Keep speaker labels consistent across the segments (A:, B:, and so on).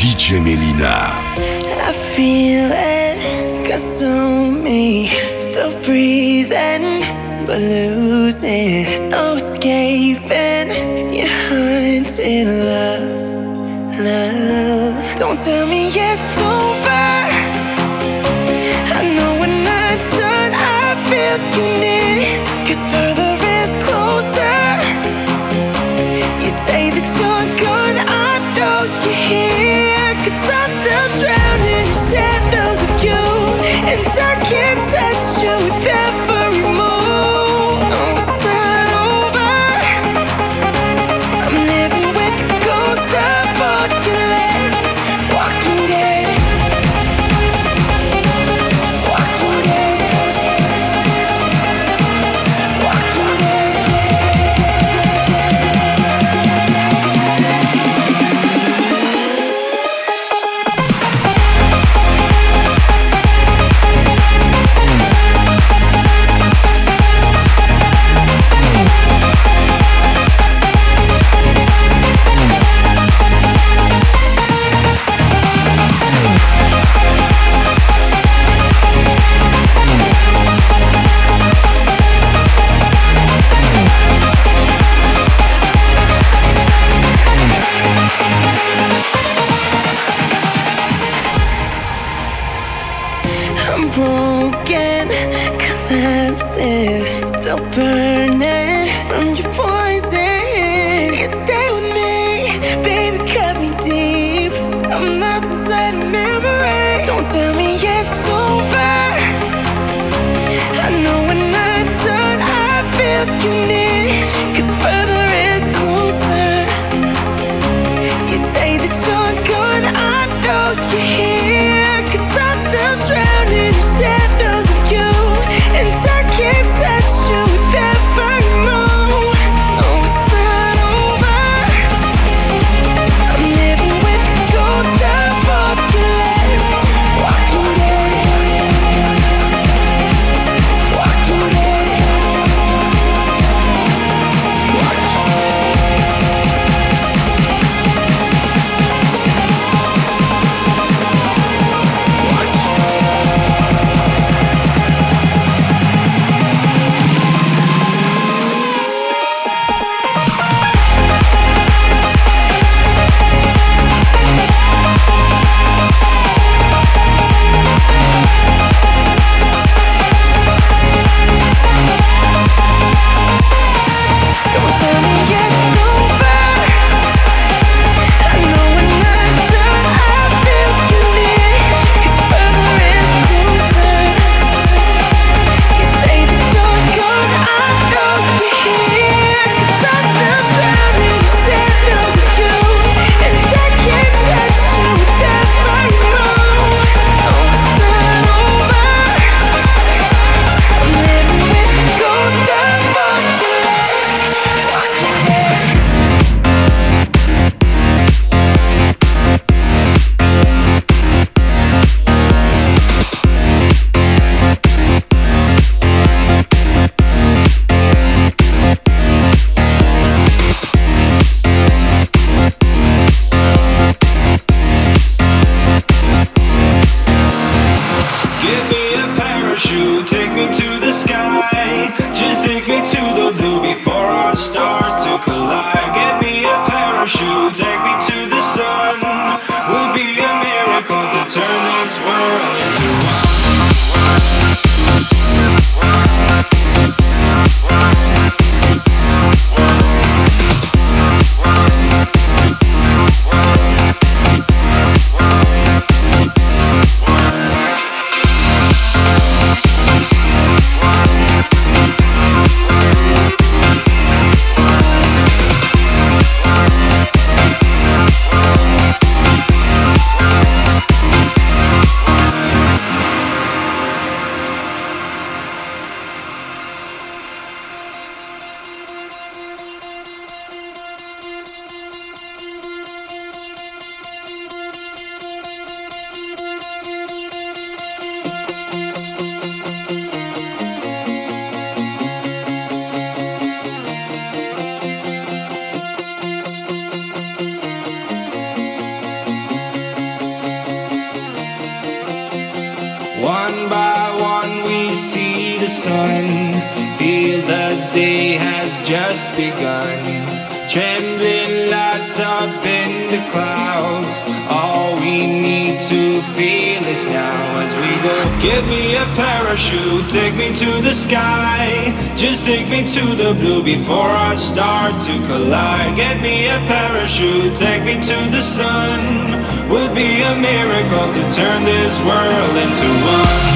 A: DJ Melina.
B: I feel it consume me. Still breathing, but losing. No escaping. You're hunting love, love. Don't tell me yes. you
C: take me to the blue before I start to collide. Get me a parachute, take me to the sun. Would be a miracle to turn this world into one.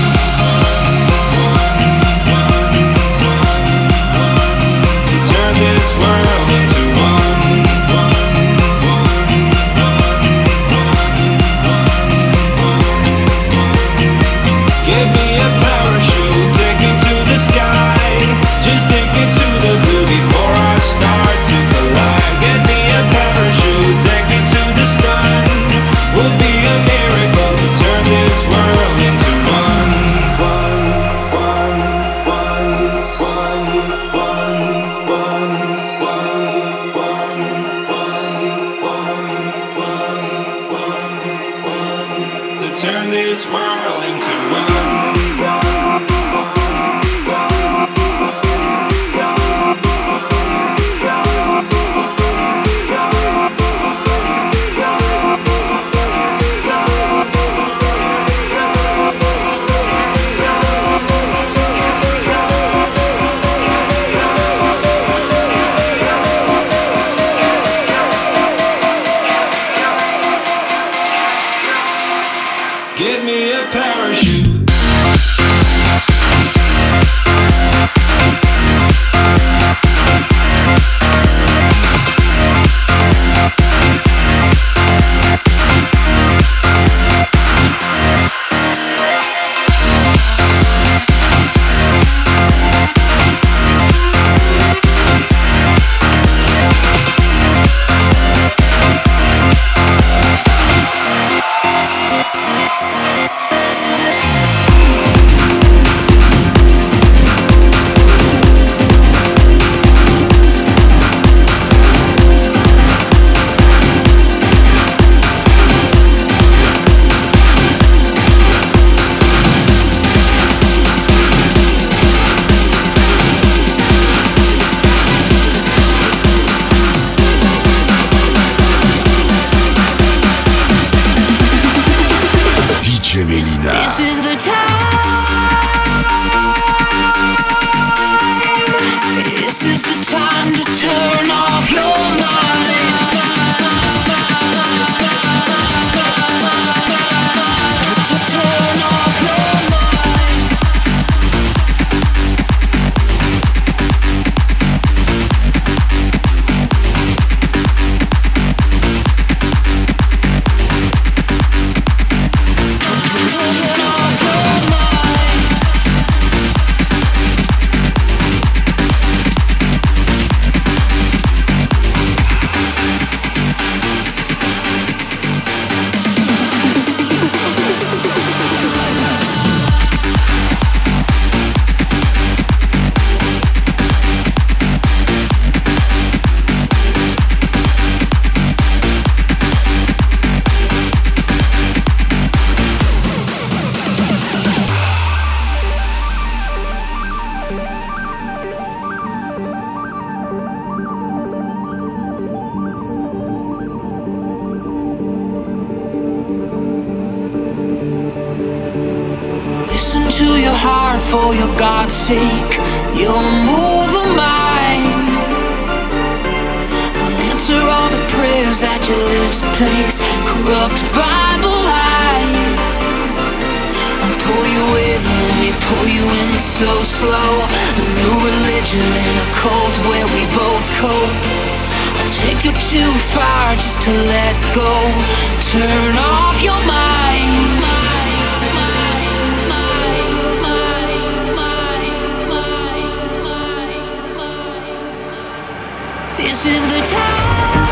C: far just to
D: let go. Turn off your mind. This is the time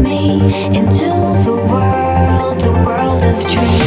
D: me into the world, the world of dreams.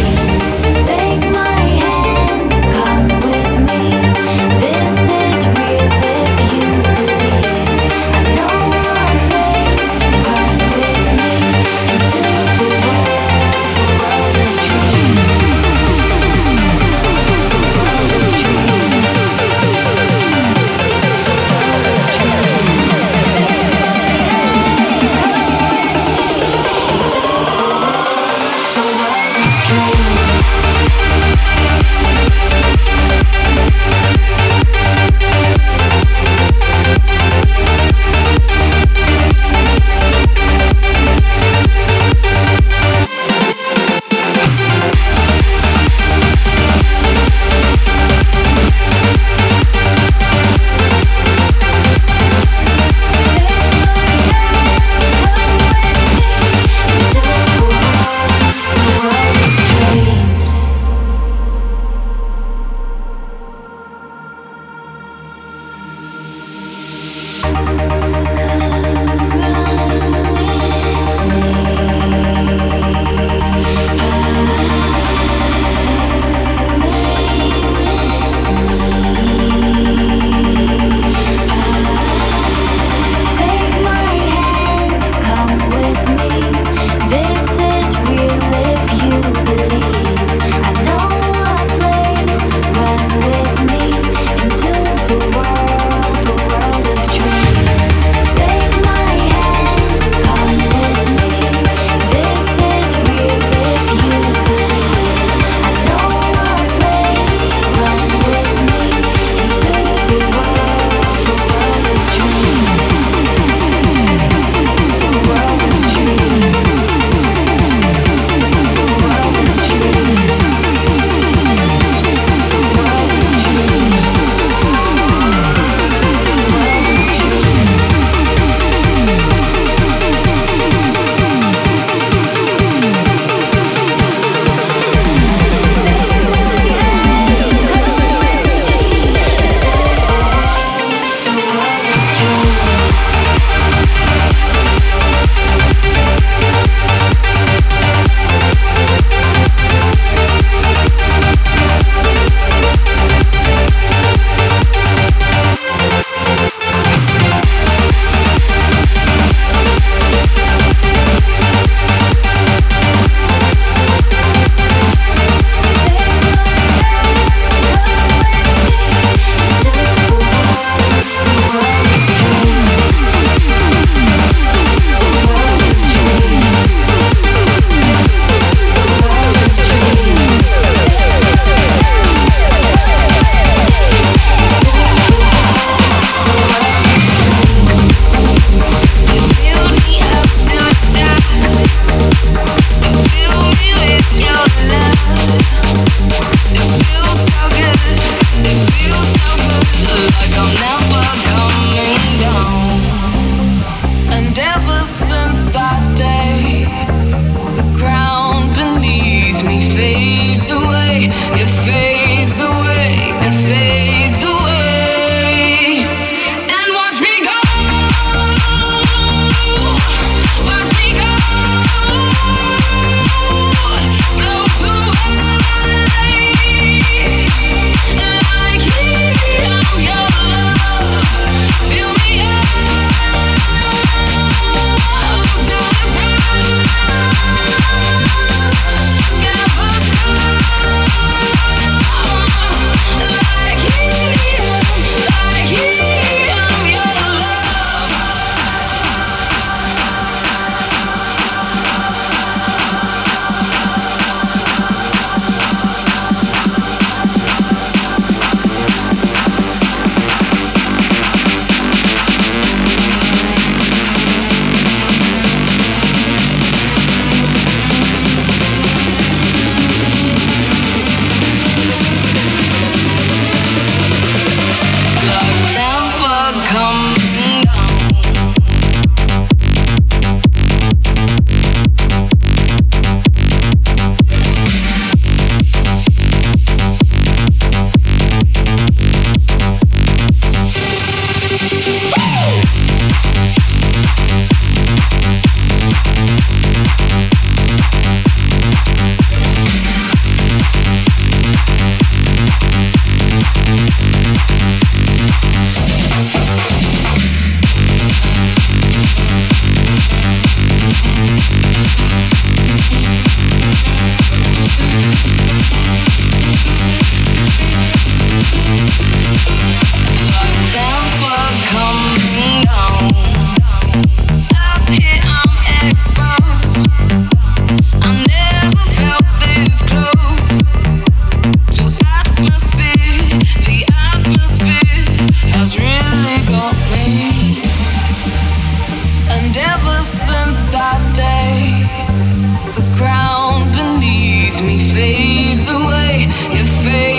C: Got me. And ever since that day, the ground beneath me fades away. It fades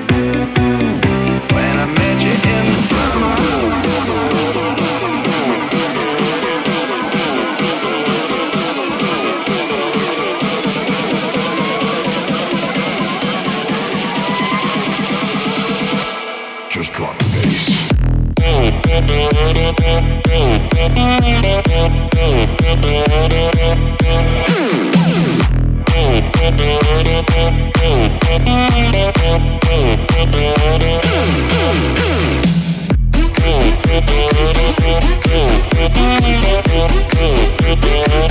D: Go,
E: go, go, go, go,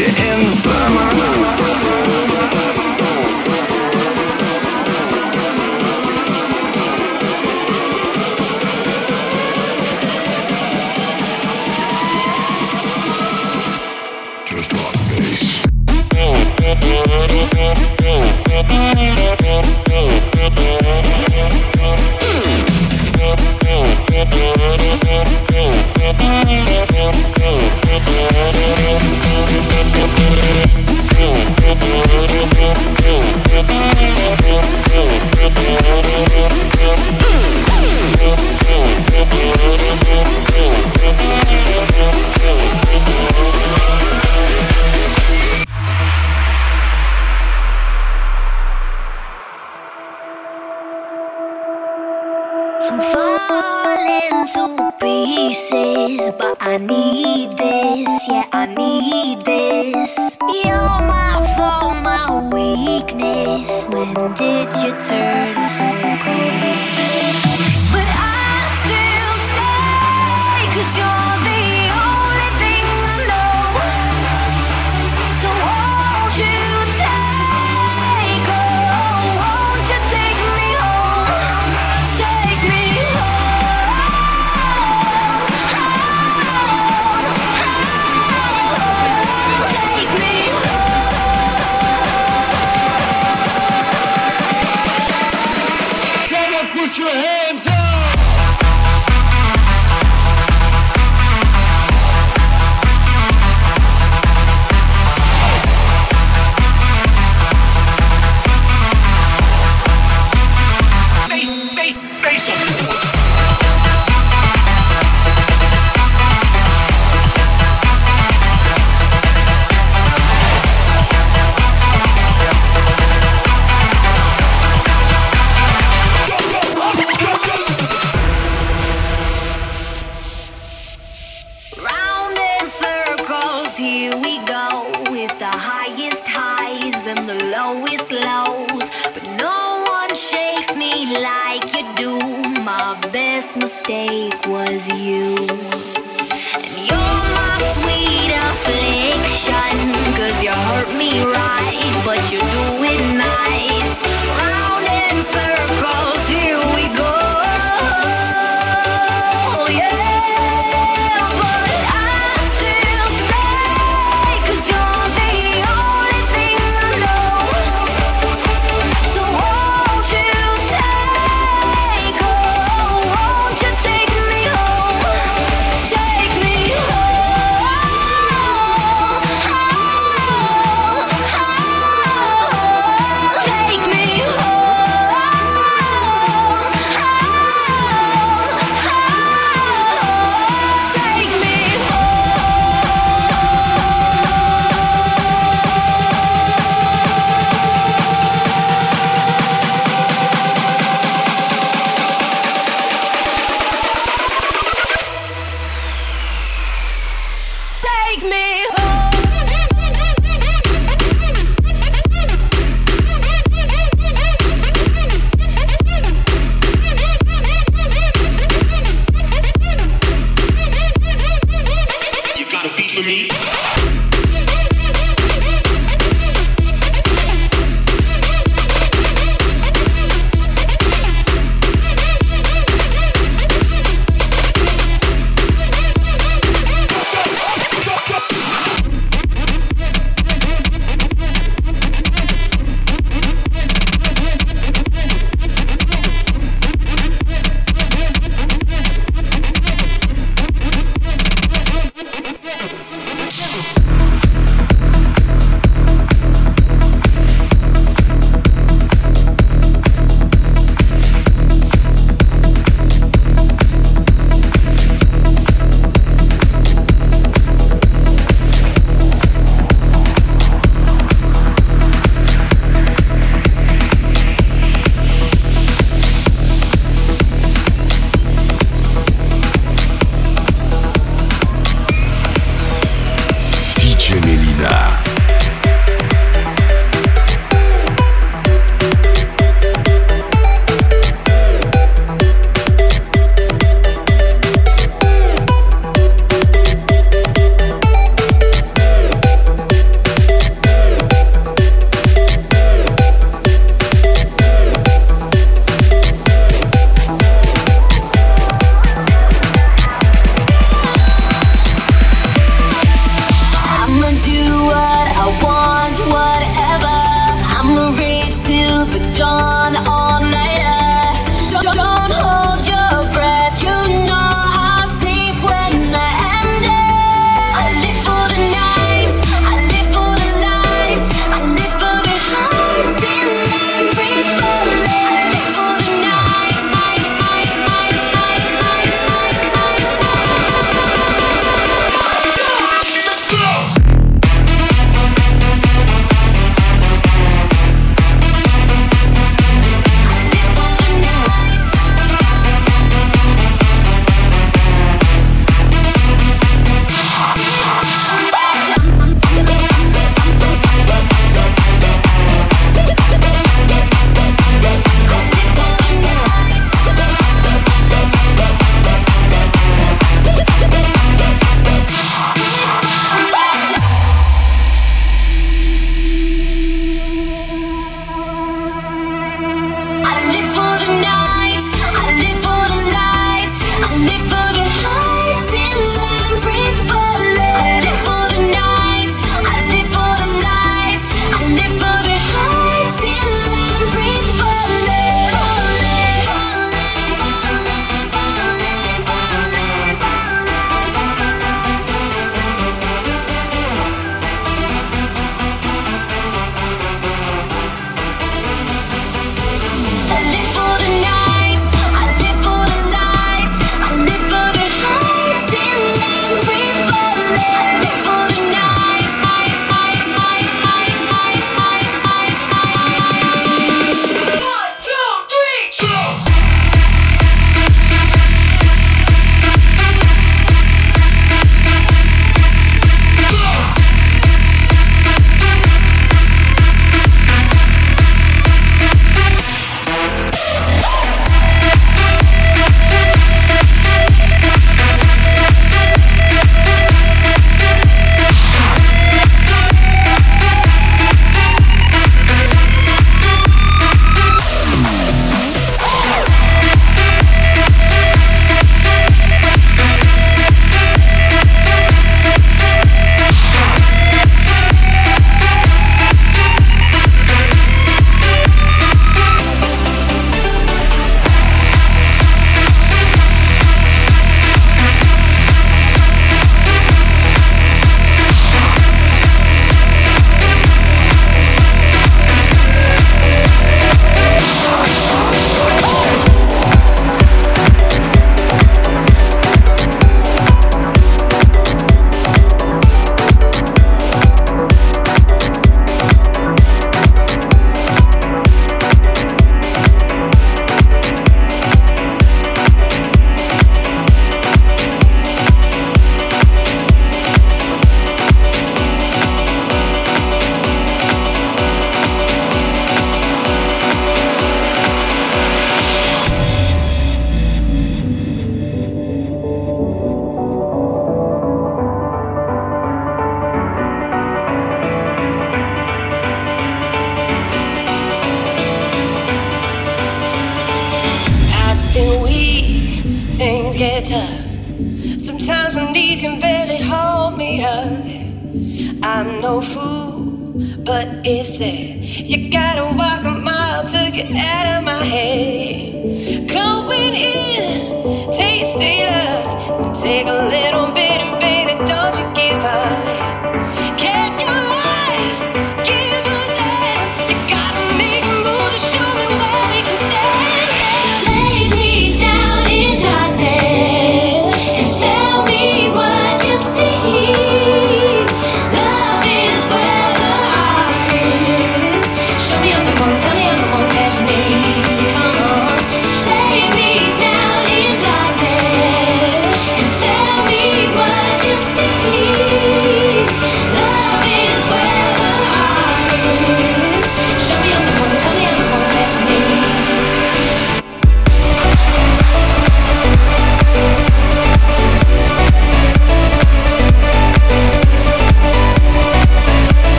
D: You in summer.